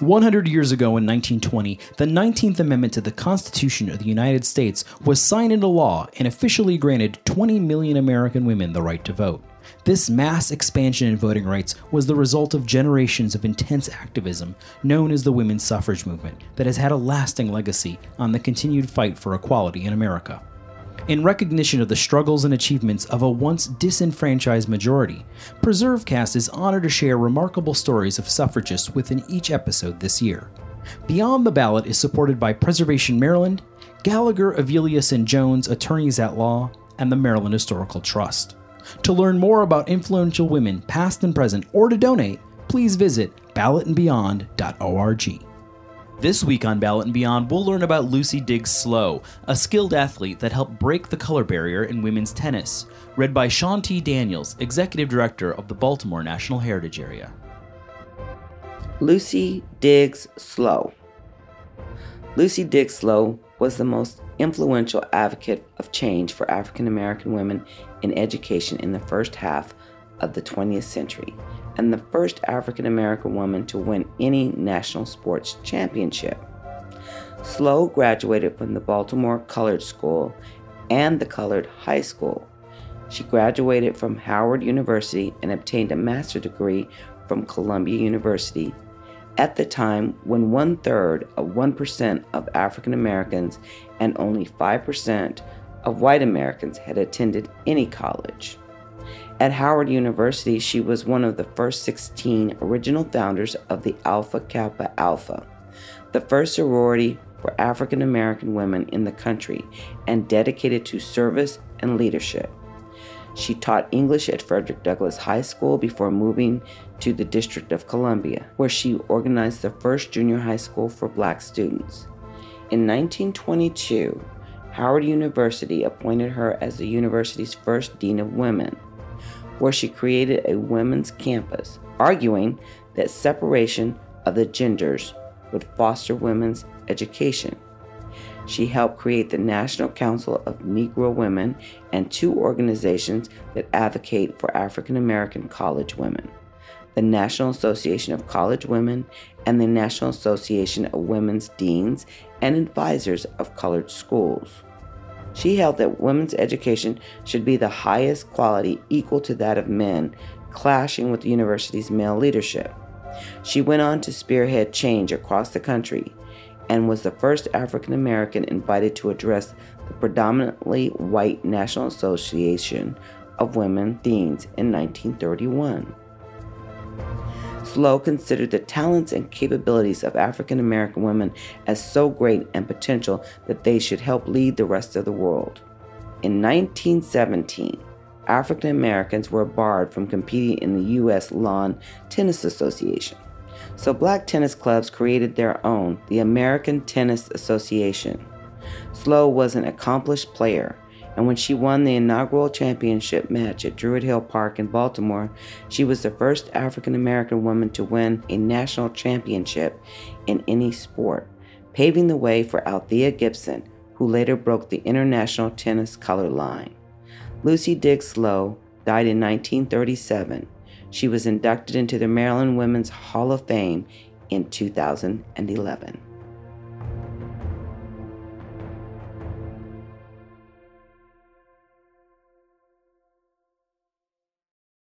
100 years ago in 1920, the 19th Amendment to the Constitution of the United States was signed into law and officially granted 20 million American women the right to vote. This mass expansion in voting rights was the result of generations of intense activism known as the women's suffrage movement that has had a lasting legacy on the continued fight for equality in America in recognition of the struggles and achievements of a once disenfranchised majority. PreserveCast is honored to share remarkable stories of suffragists within each episode this year. Beyond the Ballot is supported by Preservation Maryland, Gallagher, Evelius, and Jones Attorneys at Law, and the Maryland Historical Trust. To learn more about influential women, past and present, or to donate, please visit ballotandbeyond.org. This week on Ballot and Beyond, we'll learn about Lucy Diggs Slowe, a skilled athlete that helped break the color barrier in women's tennis, read by Sean T. Daniels, Executive Director of the Baltimore National Heritage Area. Lucy Diggs Slowe. Lucy Diggs Slowe was the most influential advocate of change for African American women in education in the first half of the 20th century and the first African American woman to win any national sports championship. Slowe graduated from the Baltimore Colored School and the Colored High School. She graduated from Howard University and obtained a master's degree from Columbia University at the time when one third of 1% of African Americans and only 5% of white Americans had attended any college. At Howard University, she was one of the first 16 original founders of the Alpha Kappa Alpha, the first sorority for African American women in the country and dedicated to service and leadership. She taught English at Frederick Douglass High School before moving to the District of Columbia, where she organized the first junior high school for black students. In 1922, Howard University appointed her as the university's first Dean of Women where she created a women's campus, arguing that separation of the genders would foster women's education. She helped create the National Council of Negro Women and two organizations that advocate for African American college women the National Association of College Women and the National Association of Women's Deans and Advisors of Colored Schools. She held that women's education should be the highest quality equal to that of men, clashing with the university's male leadership. She went on to spearhead change across the country and was the first African American invited to address the predominantly white National Association of Women Deans in 1931. Slowe considered the talents and capabilities of African American women as so great and potential that they should help lead the rest of the world. In 1917, African Americans were barred from competing in the U.S. Lawn Tennis Association. So black tennis clubs created their own, the American Tennis Association. Slowe was an accomplished player and when she won the inaugural championship match at Druid Hill Park in Baltimore, she was the first African American woman to win a national championship in any sport, paving the way for Althea Gibson, who later broke the international tennis color line. Lucy Diggs Slowe died in 1937. She was inducted into the Maryland Women's Hall of Fame in 2011.